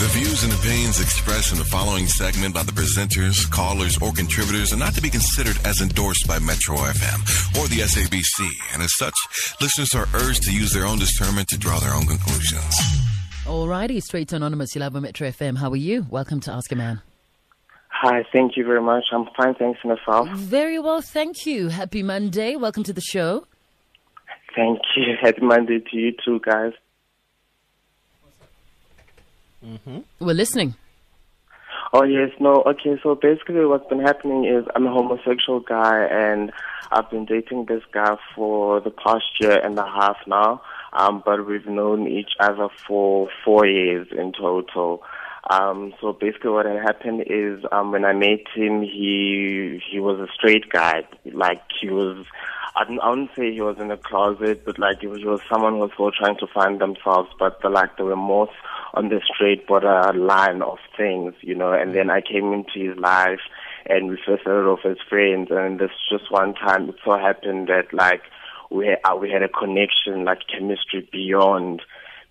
The views and opinions expressed in the following segment by the presenters, callers, or contributors are not to be considered as endorsed by Metro FM or the SABC, and as such, listeners are urged to use their own discernment to draw their own conclusions. Alrighty, straight to Anonymous. You love Metro FM. How are you? Welcome to Ask a Man. Hi, thank you very much. I'm fine, thanks, myself. Very well, thank you. Happy Monday. Welcome to the show. Thank you. Happy Monday to you too, guys. Mm-hmm. We're listening. Oh yes, no, okay. So basically, what's been happening is I'm a homosexual guy, and I've been dating this guy for the past year and a half now. Um, but we've known each other for four years in total. Um, so basically, what had happened is um, when I met him, he he was a straight guy. Like he was, I, don't, I wouldn't say he was in a closet, but like he was, he was someone who was still trying to find themselves. But the, like they were more on the straight border line of things, you know. And then I came into his life, and we first started off as friends. And this just one time, it so happened that like we had, uh, we had a connection, like chemistry beyond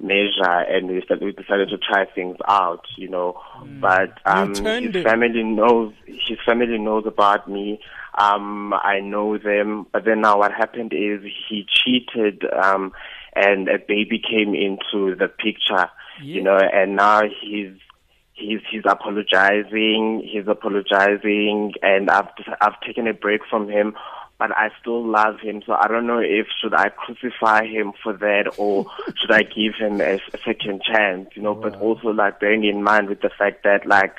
measure, and we, started, we decided to try things out, you know. Mm. But um, his family knows his family knows about me. Um, I know them, but then now what happened is he cheated, um, and a baby came into the picture yeah. you know, and now he's he's he's apologizing, he's apologizing, and I've I've taken a break from him, but I still love him. So I don't know if should I crucify him for that or should I give him a, a second chance, you know. Wow. But also like bearing in mind with the fact that like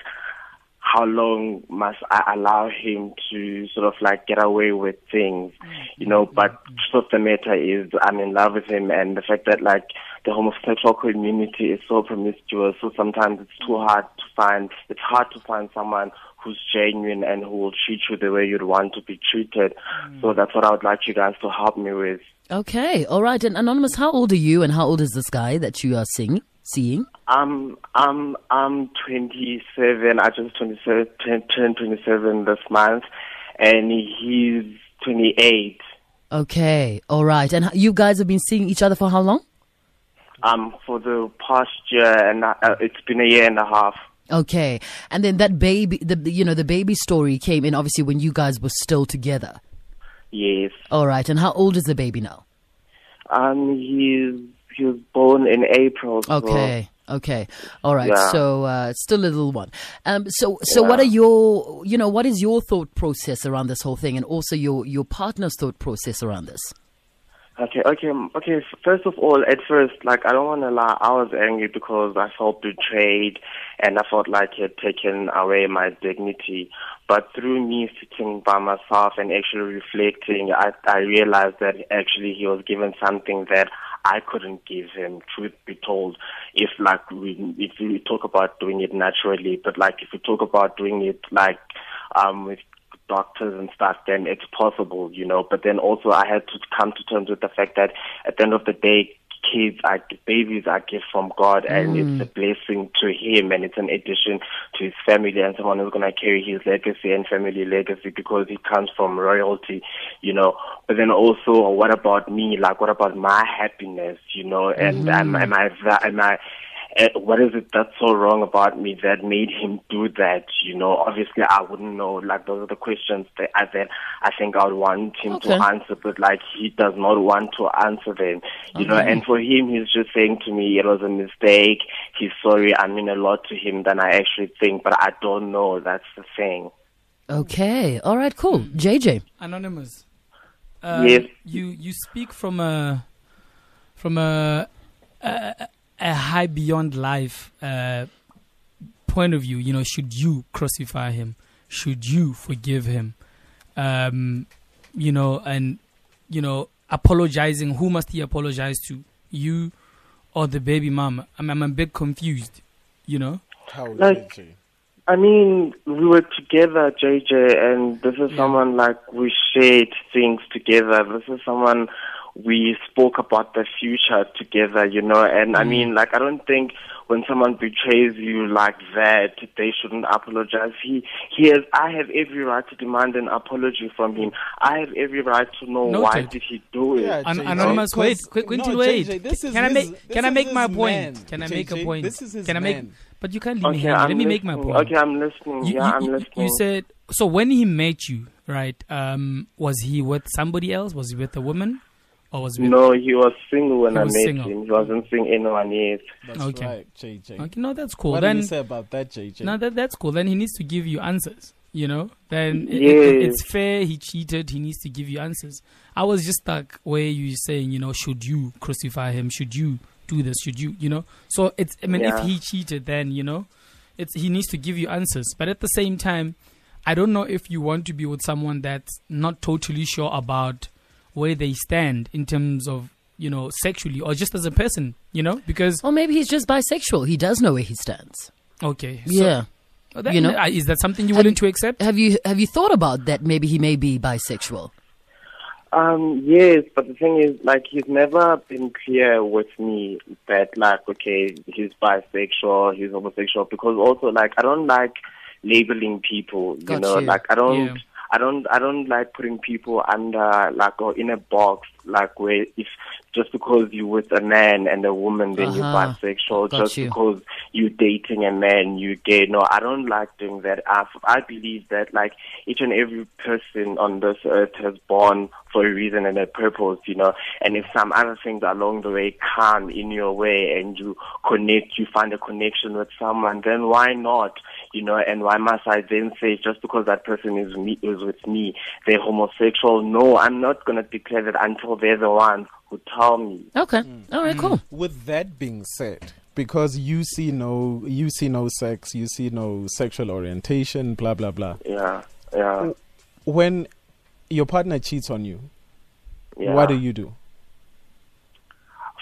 how long must I allow him to sort of like get away with things, you know? Mm-hmm. But truth of the matter is, I'm in love with him, and the fact that like the homosexual community is so promiscuous, so sometimes it's too hard to find. It's hard to find someone who's genuine and who will treat you the way you'd want to be treated. Mm. So that's what I would like you guys to help me with. Okay, all right. And anonymous, how old are you, and how old is this guy that you are seeing? Seeing? I'm I'm I'm 27. I just 27 turned 27 this month, and he's 28. Okay, all right. And you guys have been seeing each other for how long? Um, for the past year, and uh, it's been a year and a half. Okay, and then that baby, the you know the baby story came in obviously when you guys were still together. Yes. All right, and how old is the baby now? Um, he's he was born in April. Okay. Okay. All right. Yeah. So uh, still a little one. Um, so so yeah. what are your you know what is your thought process around this whole thing, and also your your partner's thought process around this? Okay, okay, okay. First of all, at first, like I don't want to lie, I was angry because I felt betrayed, and I felt like he had taken away my dignity. But through me sitting by myself and actually reflecting, I I realized that actually he was given something that I couldn't give him. Truth be told, if like we if we talk about doing it naturally, but like if we talk about doing it like um with doctors and stuff, then it's possible, you know. But then also I had to come to terms with the fact that at the end of the day, kids are babies are gift from God and mm. it's a blessing to him and it's an addition to his family and someone who's gonna carry his legacy and family legacy because he comes from royalty, you know. But then also what about me? Like what about my happiness, you know, and mm-hmm. am, am I am I uh, what is it that's so wrong about me that made him do that? You know, obviously I wouldn't know. Like those are the questions that I that I think I would want him okay. to answer, but like he does not want to answer them. You okay. know, and for him, he's just saying to me it was a mistake. He's sorry. I mean a lot to him than I actually think, but I don't know. That's the thing. Okay. All right. Cool. JJ. Anonymous. Uh, yes. You you speak from a from a, a a high beyond life uh, point of view, you know, should you crucify him? Should you forgive him? Um, you know, and you know, apologizing. Who must he apologize to? You or the baby mama? I'm, I'm a bit confused. You know, how like, I mean, we were together, JJ, and this is yeah. someone like we shared things together. This is someone we spoke about the future together, you know, and I mm. mean, like, I don't think when someone betrays you like that, they shouldn't apologize. He, he has, I have every right to demand an apology from him. I have every right to know Noted. why did he do it. Yeah, An- anonymous, wait, quick, quick, no, wait. JJ, this is can his, I make, can I make my point? Man. Can I make JJ, a point? This is his can I make, but you can't leave okay, me hanging. Let me make my point. Okay, I'm listening. You, yeah, you, I'm listening. You said, so when he met you, right, um, was he with somebody else? Was he with a woman? Or was no, he was single when I met single. him. He wasn't seeing anyone yet. That's okay. right, JJ. Okay, no, that's cool. What then, do you say about that, JJ? No, that, that's cool. Then he needs to give you answers. You know, then yes. it, it, it's fair. He cheated. He needs to give you answers. I was just stuck where you saying, you know, should you crucify him? Should you do this? Should you, you know? So it's. I mean, yeah. if he cheated, then you know, it's he needs to give you answers. But at the same time, I don't know if you want to be with someone that's not totally sure about where they stand in terms of you know, sexually or just as a person, you know, because or maybe he's just bisexual. He does know where he stands. Okay. So yeah. That, you know, is that something you're willing to accept? Have you have you thought about that? Maybe he may be bisexual. Um, yes, but the thing is, like, he's never been clear with me that, like, okay, he's bisexual, he's homosexual, because also, like, I don't like labeling people, you Got know, you. like, I don't. Yeah I don't I don't like putting people under like or in a box like where if just because you're with a man and a woman then uh-huh. you're bisexual Got just you. because you're dating a man you're gay no I don't like doing that I, I believe that like each and every person on this earth has born for a reason and a purpose you know and if some other things along the way come in your way and you connect you find a connection with someone then why not you know, and why must I then say just because that person is me is with me, they're homosexual? No, I'm not gonna declare that until they're the ones who tell me. Okay. Mm. All right, cool. With that being said, because you see no you see no sex, you see no sexual orientation, blah blah blah. Yeah. Yeah. When your partner cheats on you, yeah. what do you do?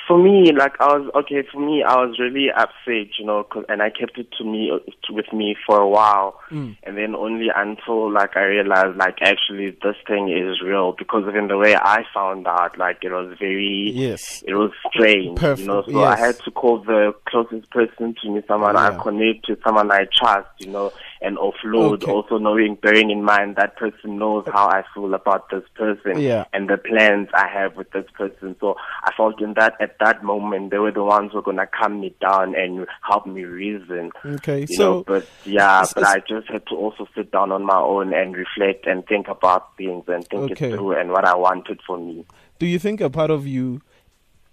For me, like I was okay. For me, I was really upset, you know, cause, and I kept it to me to, with me for a while, mm. and then only until like I realized, like actually this thing is real because even the way I found out, like it was very, yes, it was strange, Perfect. you know. So yes. I had to call the closest person to me, someone yeah. I connect to, someone I trust, you know, and offload. Okay. Also knowing, bearing in mind that person knows how I feel about this person yeah. and the plans I have with this person. So I felt in that at that moment they were the ones who were gonna calm me down and help me reason. Okay, so know, but yeah, but I just had to also sit down on my own and reflect and think about things and think okay. it through and what I wanted for me. Do you think a part of you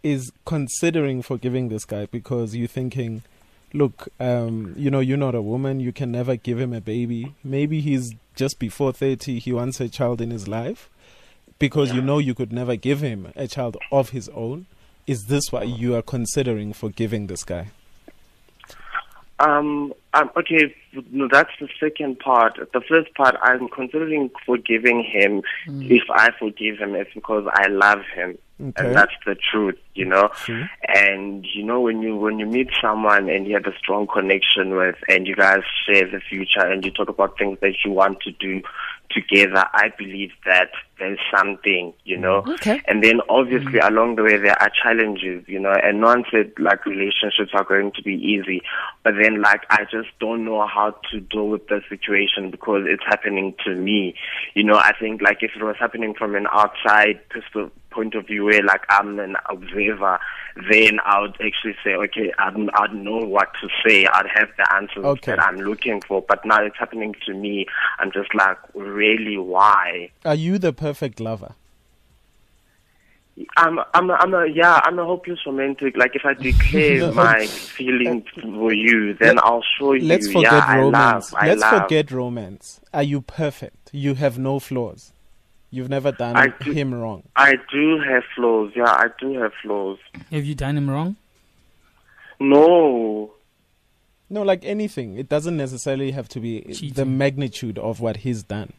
is considering forgiving this guy because you're thinking? Look, um, you know, you're not a woman. You can never give him a baby. Maybe he's just before 30. He wants a child in his life because yeah. you know you could never give him a child of his own. Is this what you are considering for giving this guy? Um, um, okay, no, that's the second part. The first part, I'm considering forgiving him. Mm. If I forgive him, it's because I love him. Okay. And that's the truth, you know. Mm. And you know when you when you meet someone and you have a strong connection with, and you guys share the future, and you talk about things that you want to do together, I believe that there's something, you know. Okay. And then obviously mm. along the way there are challenges, you know. And no one said like relationships are going to be easy, but then like I just don't know how to deal with the situation because it's happening to me. You know, I think like if it was happening from an outside perspective point of view where like I'm an observer, then I would actually say, okay, I'd, I'd know what to say. I'd have the answers okay. that I'm looking for. But now it's happening to me. I'm just like, really, why? Are you the perfect lover? I'm I'm I'm a yeah I'm a hopeless romantic. Like if I declare my feelings for you, then I'll show you. Let's forget yeah, romance. I love, I Let's love. forget romance. Are you perfect? You have no flaws. You've never done do, him wrong. I do have flaws. Yeah, I do have flaws. Have you done him wrong? No. No, like anything. It doesn't necessarily have to be Cheating. the magnitude of what he's done.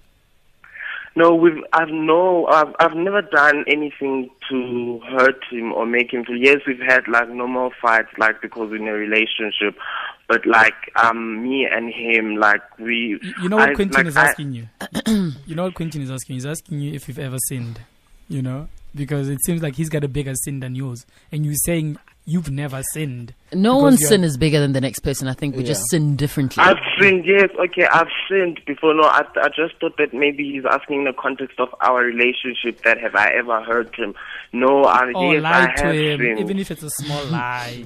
No, we've I've no I've I've never done anything to hurt him or make him feel. Yes, we've had like normal fights, like because we're in a relationship, but like um me and him, like we. You know what I, Quentin like, is asking I, you. you know what Quentin is asking. He's asking you if you've ever sinned. You know because it seems like he's got a bigger sin than yours, and you're saying you've never sinned. No one's sin is bigger than the next person. I think we yeah. just sin differently. I've sinned, yes. Okay, I've sinned before. No, I, I just thought that maybe he's asking in the context of our relationship that have I ever hurt him. No, I, oh, yes, lied I to him, sinned. even if it's a small lie.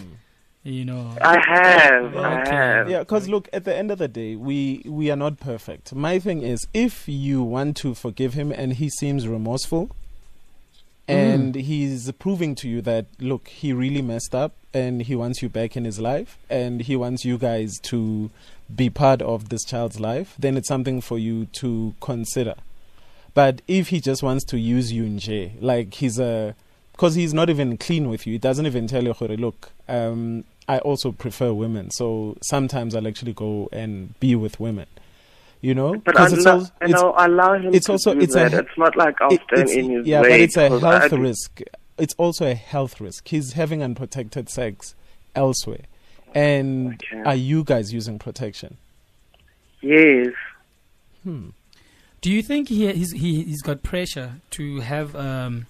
You know, I have, okay. I have. Yeah, because look, at the end of the day, we we are not perfect. My thing is, if you want to forgive him and he seems remorseful, and mm. he's proving to you that look he really messed up and he wants you back in his life and he wants you guys to be part of this child's life then it's something for you to consider. But if he just wants to use you in jail like he's a because he's not even clean with you he doesn't even tell you look um, i also prefer women. So sometimes i'll actually go and be with women you know. But I it's also, and I'll allow him it's to also, it's that. A, it's not like I'll it, stand in his yeah, way. But it's a health risk. It's also a health risk. He's having unprotected sex elsewhere. And okay. are you guys using protection? Yes. Hmm. Do you think he he's, he he's got pressure to have um,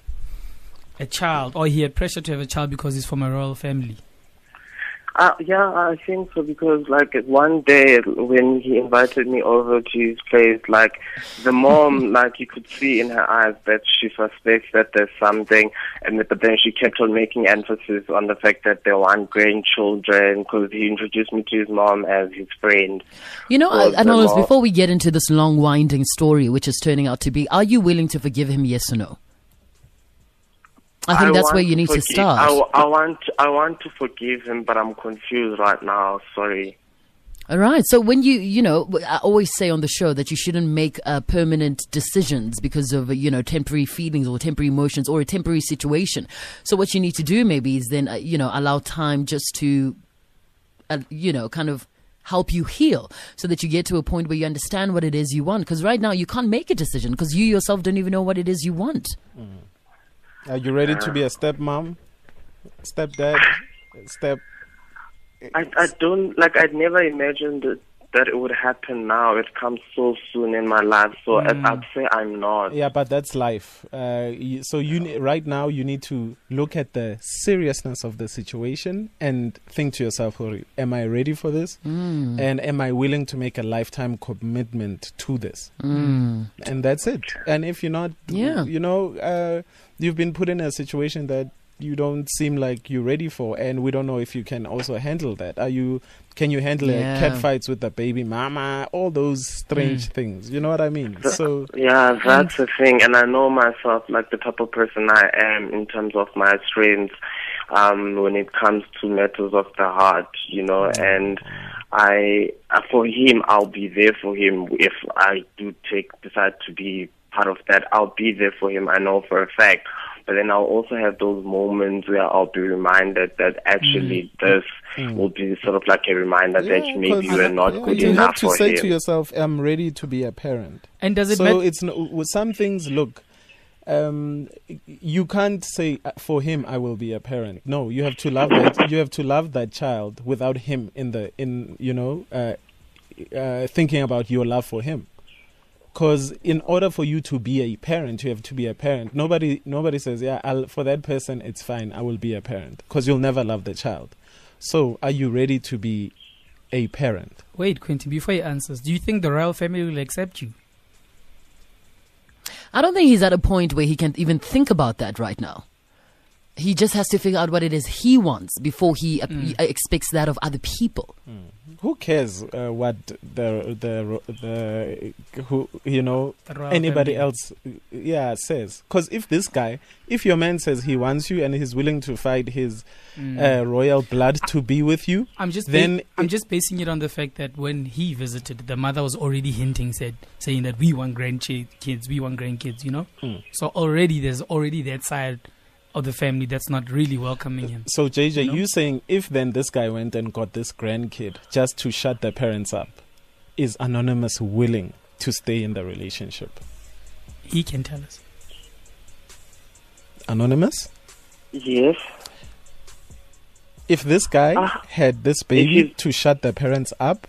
a child, or he had pressure to have a child because he's from a royal family? Uh, yeah, I think so because like one day when he invited me over to his place, like the mom, like you could see in her eyes that she suspects that there's something, and that but then she kept on making emphasis on the fact that they want grandchildren because he introduced me to his mom as his friend. You know, so Anolis, before we get into this long winding story, which is turning out to be, are you willing to forgive him? Yes or no? I think I that's where you need to, to start. I, I want I want to forgive him, but I'm confused right now. Sorry. All right. So when you, you know, I always say on the show that you shouldn't make uh, permanent decisions because of, you know, temporary feelings or temporary emotions or a temporary situation. So what you need to do maybe is then, uh, you know, allow time just to, uh, you know, kind of help you heal so that you get to a point where you understand what it is you want. Because right now you can't make a decision because you yourself don't even know what it is you want. Mm. Are you ready to be a stepmom, stepdad, step? I I don't like. I'd never imagined that, that it would happen now. It comes so soon in my life. So mm. I'd say I'm not. Yeah, but that's life. Uh, so you right now you need to look at the seriousness of the situation and think to yourself, "Am I ready for this? Mm. And am I willing to make a lifetime commitment to this?" Mm. And that's it. And if you're not, yeah, you know. Uh, you've been put in a situation that you don't seem like you're ready for and we don't know if you can also handle that are you can you handle yeah. cat fights with the baby mama all those strange mm. things you know what i mean so yeah that's the thing and i know myself like the type of person i am in terms of my strengths um when it comes to matters of the heart you know mm. and i uh, for him i'll be there for him if i do take decide to be part of that. I'll be there for him. I know for a fact. But then I'll also have those moments where I'll be reminded that actually mm. this mm. will be sort of like a reminder yeah, that maybe you are not yeah, good you enough have to say to yourself, "I'm ready to be a parent." And does it? So met- it's with some things. Look, um, you can't say uh, for him I will be a parent. No, you have to love that. You have to love that child without him in the in you know uh, uh, thinking about your love for him because in order for you to be a parent, you have to be a parent. Nobody, nobody says, "Yeah, I'll, for that person, it's fine. I will be a parent," because you'll never love the child. So, are you ready to be a parent? Wait, Quentin. Before he answers, do you think the royal family will accept you? I don't think he's at a point where he can even think about that right now. He just has to figure out what it is he wants before he mm. expects that of other people. Mm who cares uh, what the the the who you know anybody family. else yeah says because if this guy if your man says he wants you and he's willing to fight his mm. uh, royal blood to be with you i'm just then ba- i'm just basing it on the fact that when he visited the mother was already hinting said saying that we want grandkids we want grandkids you know mm. so already there's already that side of the family that's not really welcoming him. So, JJ, you, know? you saying if then this guy went and got this grandkid just to shut the parents up, is Anonymous willing to stay in the relationship? He can tell us. Anonymous? Yes. If this guy uh, had this baby to shut the parents up,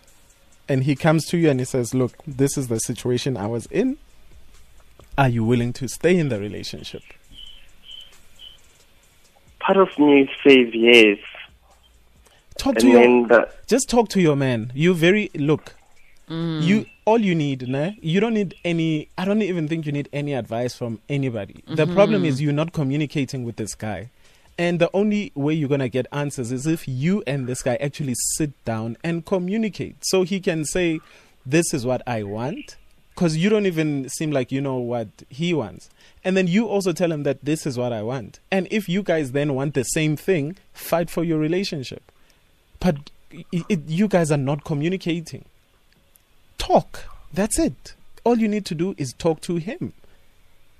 and he comes to you and he says, Look, this is the situation I was in, are you willing to stay in the relationship? Part of me says yes. Talk to And your then the, just talk to your man. You very look. Mm. You all you need, nah? You don't need any. I don't even think you need any advice from anybody. The mm-hmm. problem is you're not communicating with this guy, and the only way you're gonna get answers is if you and this guy actually sit down and communicate, so he can say, "This is what I want," because you don't even seem like you know what he wants. And then you also tell him that this is what I want. And if you guys then want the same thing, fight for your relationship but it, it, you guys are not communicating. Talk. That's it. All you need to do is talk to him.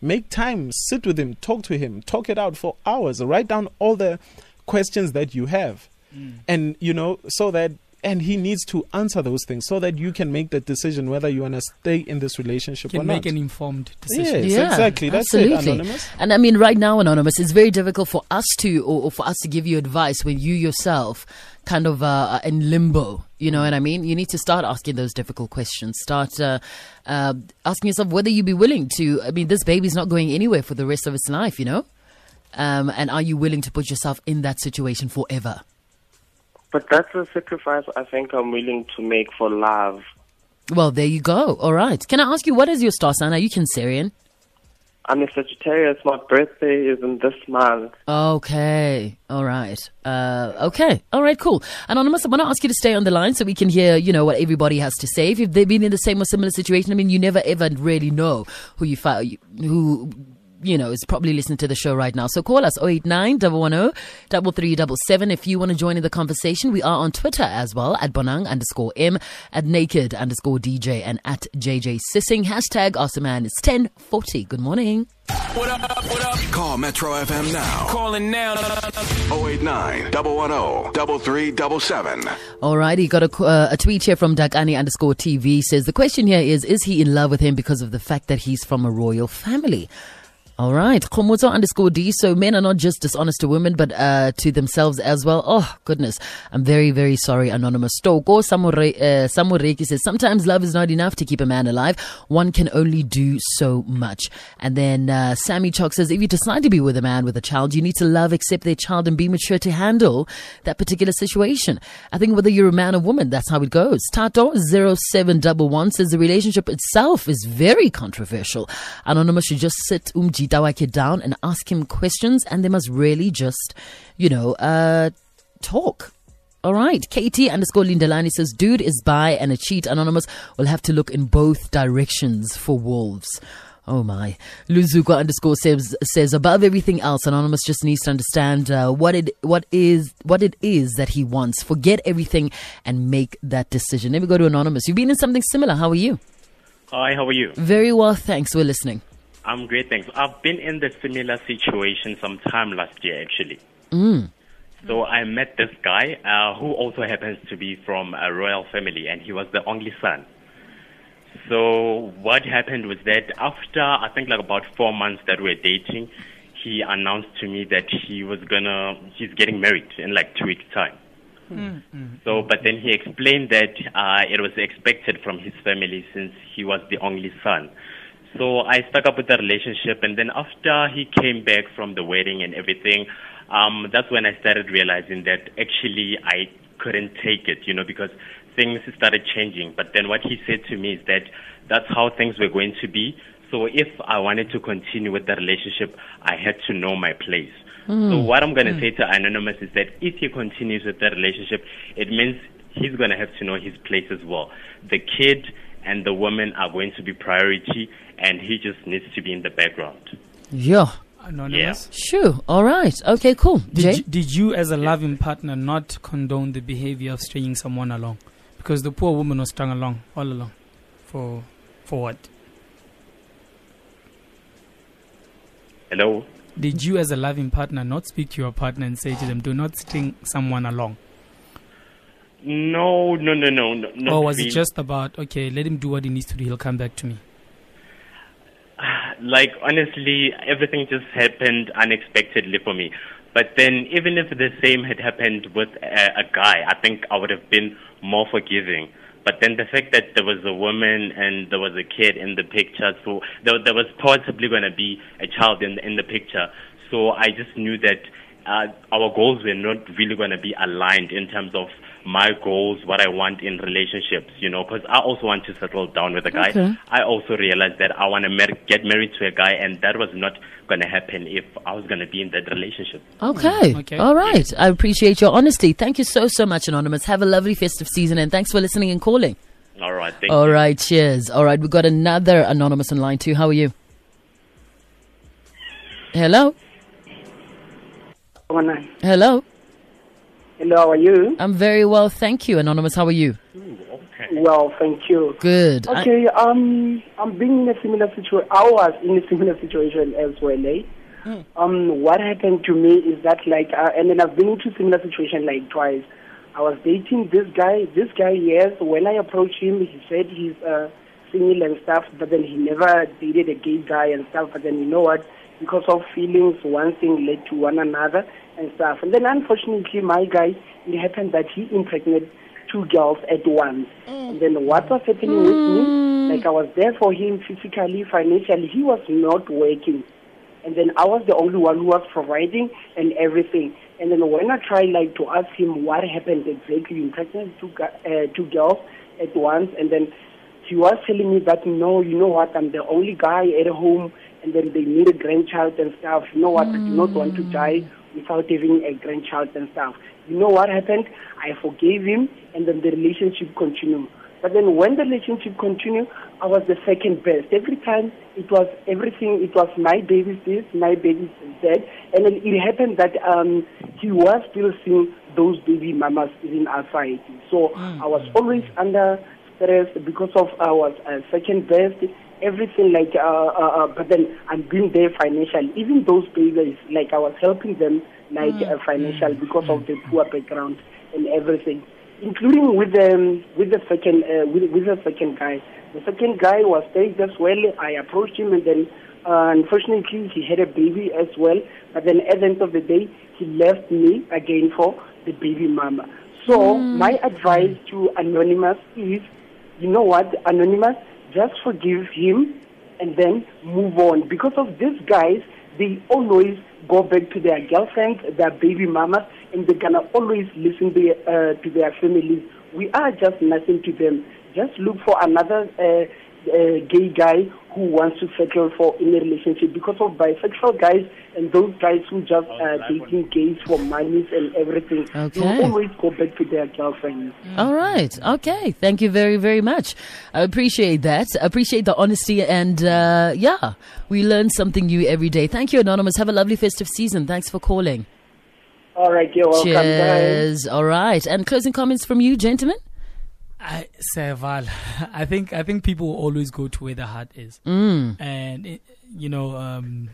Make time, sit with him, talk to him, talk it out for hours. Write down all the questions that you have. Mm. And, you know, so that, and he needs to answer those things so that you can make the decision whether you want to stay in this relationship or Can not. make an informed decision. Yes, exactly. That's it. Anonymous. And I mean, right now, Anonymous, it's very difficult for us to, or, or for us to give you advice when you yourself kind of uh, are in limbo. You know what I mean? You need to start asking those difficult questions. Start uh, uh, asking yourself whether you'd be willing to. I mean, this baby's not going anywhere for the rest of its life, you know? Um, and are you willing to put yourself in that situation forever? But that's a sacrifice I think I'm willing to make for love. Well, there you go. All right. Can I ask you, what is your star sign? Are you Cancerian? I'm a Sagittarius. My birthday is in this month. Okay. All right. Uh, okay. All right. Cool. Anonymous, I want to ask you to stay on the line so we can hear, you know, what everybody has to say. If they've been in the same or similar situation, I mean, you never ever really know who you fi- who you know is probably listening to the show right now. So call us 089 110 3377 if you want to join in the conversation. We are on Twitter as well at Bonang underscore M, at Naked underscore DJ, and at JJ Sissing. Hashtag Ask a Man. It's 1040. Good morning. What up? What up? Call Metro FM now. Calling now. 089 110 3377. Alrighty, got a, uh, a tweet here from Dagani underscore TV says the question here is is he in love with him because of the fact that he's from a royal family? All right, Khomoto underscore D. So men are not just dishonest to women, but uh, to themselves as well. Oh goodness, I'm very very sorry, anonymous. Stoko Samure, uh, Samureki says sometimes love is not enough to keep a man alive. One can only do so much. And then uh, Sammy Chalk says if you decide to be with a man with a child, you need to love, accept their child, and be mature to handle that particular situation. I think whether you're a man or woman, that's how it goes. Tato 0711 says the relationship itself is very controversial. Anonymous should just sit Umjita Wake down and ask him questions, and they must really just, you know, uh, talk. All right. KT underscore Lindelani says, dude is bi and a cheat. Anonymous will have to look in both directions for wolves. Oh my. Luzuko underscore says, says above everything else, Anonymous just needs to understand uh, what it what is what it is that he wants. Forget everything and make that decision. Let me go to Anonymous. You've been in something similar. How are you? Hi, how are you? Very well, thanks. We're listening. I'm great, thanks. I've been in the similar situation sometime last year, actually. So I met this guy uh, who also happens to be from a royal family, and he was the only son. So what happened was that after I think like about four months that we were dating, he announced to me that he was gonna he's getting married in like two weeks time. So, but then he explained that uh, it was expected from his family since he was the only son. So I stuck up with the relationship, and then after he came back from the wedding and everything, um, that's when I started realizing that actually I couldn't take it, you know, because things started changing. But then what he said to me is that that's how things were going to be. So if I wanted to continue with the relationship, I had to know my place. So what I'm going to say to Anonymous is that if he continues with the relationship, it means he's going to have to know his place as well. The kid and the woman are going to be priority, and he just needs to be in the background. Yeah. Anonymous. Sure. All right. Okay, cool. Did Jay? you, did you, as a loving partner, not condone the behavior of stringing someone along? Because the poor woman was strung along all along. For for what? Hello? Did you, as a loving partner, not speak to your partner and say to them, "Do not string someone along"? No, no, no, no, no. or was it just about okay, let him do what he needs to do, he'll come back to me? like honestly everything just happened unexpectedly for me but then even if the same had happened with a, a guy i think i would have been more forgiving but then the fact that there was a woman and there was a kid in the picture so there, there was possibly going to be a child in the, in the picture so i just knew that uh, our goals were not really going to be aligned in terms of my goals, what I want in relationships, you know, because I also want to settle down with a guy. Okay. I also realized that I want to mar- get married to a guy, and that was not going to happen if I was going to be in that relationship. Okay. Okay. All right. I appreciate your honesty. Thank you so, so much, Anonymous. Have a lovely festive season and thanks for listening and calling. All right, thank All you. right. Cheers. All right. We've got another Anonymous in line too. How are you? Hello? Hello, Hello? how are you? I'm very well. Thank you. Anonymous, how are you? Well, thank you. Good. I- Okay, um, I'm being in a similar situation. I was in a similar situation as well, eh? Um, what happened to me is that, like, uh, and then I've been into similar situation like twice. I was dating this guy. This guy, yes. When I approached him, he said he's uh, single and stuff, but then he never dated a gay guy and stuff. But then you know what? Because of feelings, one thing led to one another and stuff. And then unfortunately, my guy, it happened that he impregnated two girls at once. And then what was happening with me? Like I was there for him physically, financially. He was not working and then I was the only one who was providing and everything. And then when I tried like to ask him what happened exactly, impregnated two uh, two girls at once, and then he was telling me that no, you know what, I'm the only guy at home, and then they need a grandchild and stuff. You know what, I do not want to die without having a grandchild and stuff. You know what happened? I forgave him, and then the relationship continued. But then when the relationship continued, I was the second best. Every time it was everything, it was my baby's this, my baby's that. And then it happened that um, he was still seeing those baby mamas in our society. So I was always under stress because of I was uh, second best, everything like, uh, uh, uh, but then I'm being there financially. Even those babies, like I was helping them like uh, financial because of the poor background and everything including with the with the second uh, with with the second guy. The second guy was staying as well. I approached him, and then uh, unfortunately he had a baby as well. But then at the end of the day, he left me again for the baby mama. So my advice to Anonymous is, you know what, Anonymous, just forgive him and then move on. Because of these guys, they always go back to their girlfriends, their baby mamas, and they're gonna always listen to, uh, to their families. We are just nothing to them. Just look for another uh, uh, gay guy who wants to settle for in a relationship because of bisexual guys and those guys who just uh, dating gays for money and everything. Okay. will always go back to their girlfriends. All right. Okay. Thank you very, very much. I appreciate that. I appreciate the honesty. And uh, yeah, we learn something new every day. Thank you, Anonymous. Have a lovely festive season. Thanks for calling. All right, you're welcome. Bye. All right. And closing comments from you, gentlemen? I Serval, I think I think people will always go to where the heart is, Mm. and it, you know, um,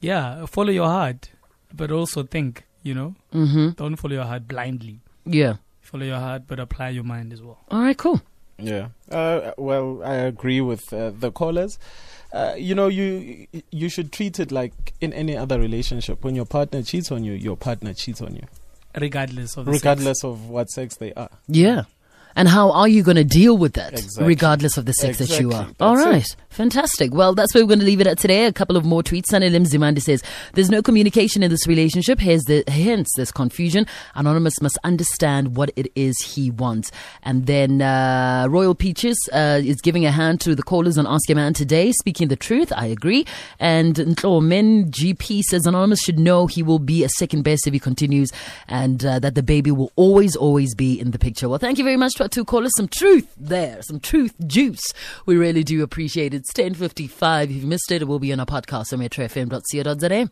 yeah, follow your heart, but also think. You know, Mm-hmm. don't follow your heart blindly. Yeah. Follow your heart, but apply your mind as well. All right. Cool. Yeah. Uh, well, I agree with uh, the callers. Uh, you know, you you should treat it like in any other relationship. When your partner cheats on you, your partner cheats on you, regardless of the regardless of what sex they are. Yeah. And how are you going to deal with that, Exactly. regardless of the sex that you are? Exactly. All That's it. fantastic. Well, that's where we're going to leave it at today. A couple of more tweets. Sanelim Zimandi says, "There's no communication in this relationship. Here's the hence this confusion. Anonymous must understand what it is he wants." And then uh, Royal Peaches uh, is giving a hand to the callers on Ask a Man today, speaking the truth. I agree. And Ntlomen GP says Anonymous should know he will be a second best if he continues, and uh, that the baby will always, always be in the picture. Well, thank you very much to our call us Some truth there, some truth juice. We really do appreciate it. It's ten fifty five. If you missed it, it will be on our podcast on metrofm.co.za.